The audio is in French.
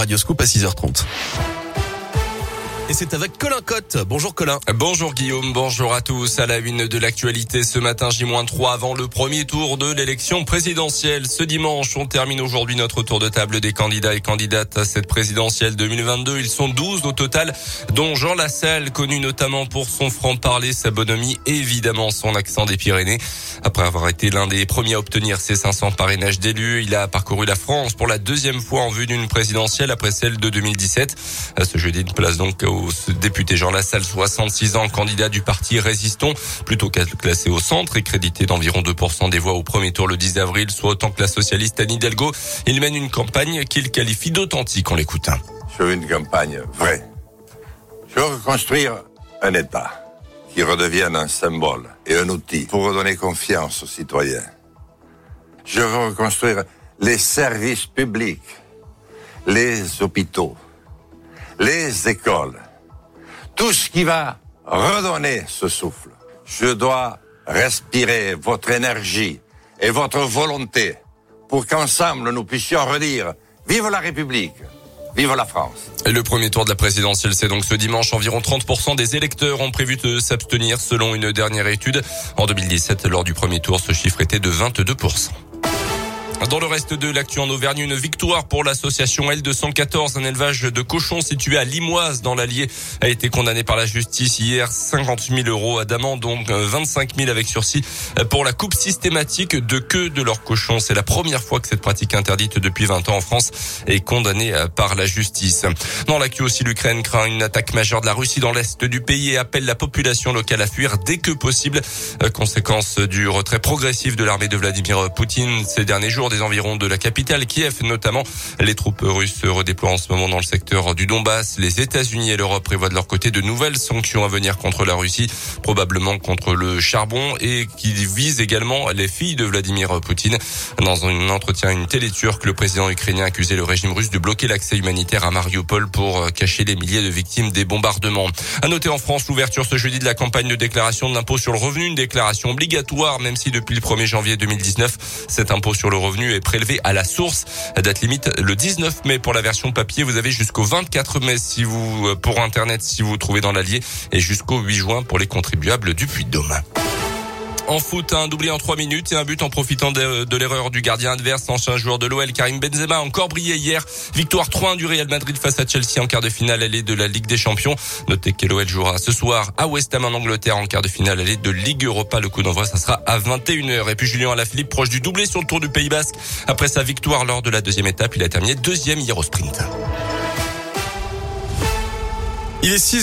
Radioscope à 6h30. Et c'est avec Colin Cotte. Bonjour Colin. Bonjour Guillaume, bonjour à tous. À la une de l'actualité ce matin J-3 avant le premier tour de l'élection présidentielle. Ce dimanche, on termine aujourd'hui notre tour de table des candidats et candidates à cette présidentielle 2022. Ils sont 12 au total, dont Jean Lassalle, connu notamment pour son franc-parler, sa bonhomie évidemment son accent des Pyrénées. Après avoir été l'un des premiers à obtenir ses 500 parrainages d'élus, il a parcouru la France pour la deuxième fois en vue d'une présidentielle après celle de 2017. À ce jeudi, une place donc au député Jean Lassalle, 66 ans, candidat du parti Résistons, plutôt classé au centre et crédité d'environ 2% des voix au premier tour le 10 avril, soit autant que la socialiste Anne Hidalgo. Il mène une campagne qu'il qualifie d'authentique. On l'écoute. Je veux une campagne vraie. Je veux reconstruire un État qui redevienne un symbole et un outil pour redonner confiance aux citoyens. Je veux reconstruire les services publics, les hôpitaux, les écoles, tout ce qui va redonner ce souffle. Je dois respirer votre énergie et votre volonté pour qu'ensemble nous puissions redire Vive la République Vive la France. Et le premier tour de la présidentielle, c'est donc ce dimanche. Environ 30% des électeurs ont prévu de s'abstenir selon une dernière étude. En 2017, lors du premier tour, ce chiffre était de 22%. Dans le reste de l'actu en Auvergne, une victoire pour l'association L214, un élevage de cochons situé à Limoise dans l'Allier, a été condamné par la justice hier 50 000 euros d'amende, donc 25 000 avec sursis pour la coupe systématique de queue de leurs cochons. C'est la première fois que cette pratique interdite depuis 20 ans en France est condamnée par la justice. Dans l'actu aussi, l'Ukraine craint une attaque majeure de la Russie dans l'est du pays et appelle la population locale à fuir dès que possible. Conséquence du retrait progressif de l'armée de Vladimir Poutine ces derniers jours des environs de la capitale Kiev notamment. Les troupes russes se redéploient en ce moment dans le secteur du Donbass. Les États-Unis et l'Europe prévoient de leur côté de nouvelles sanctions à venir contre la Russie, probablement contre le charbon et qui visent également les filles de Vladimir Poutine. Dans un entretien une télé turque, le président ukrainien a accusé le régime russe de bloquer l'accès humanitaire à Mariupol pour cacher les milliers de victimes des bombardements. À noter en France l'ouverture ce jeudi de la campagne de déclaration de l'impôt sur le revenu, une déclaration obligatoire même si depuis le 1er janvier 2019, cet impôt sur le revenu est prélevé à la source. Date limite le 19 mai pour la version papier. Vous avez jusqu'au 24 mai si vous euh, pour internet si vous, trouvez dans l'Allier et jusqu'au 8 juin pour les contribuables du Puy-de-Dôme. En foot, un doublé en trois minutes et un but en profitant de, l'erreur du gardien adverse, ancien joueur de l'OL, Karim Benzema, encore brillé hier. Victoire 3-1 du Real Madrid face à Chelsea en quart de finale allée de la Ligue des Champions. Notez que l'OL jouera ce soir à West Ham en Angleterre en quart de finale allée de Ligue Europa. Le coup d'envoi, ça sera à 21h. Et puis Julien Alaphilippe, proche du doublé sur le Tour du Pays Basque. Après sa victoire lors de la deuxième étape, il a terminé deuxième hier au sprint. Il est 6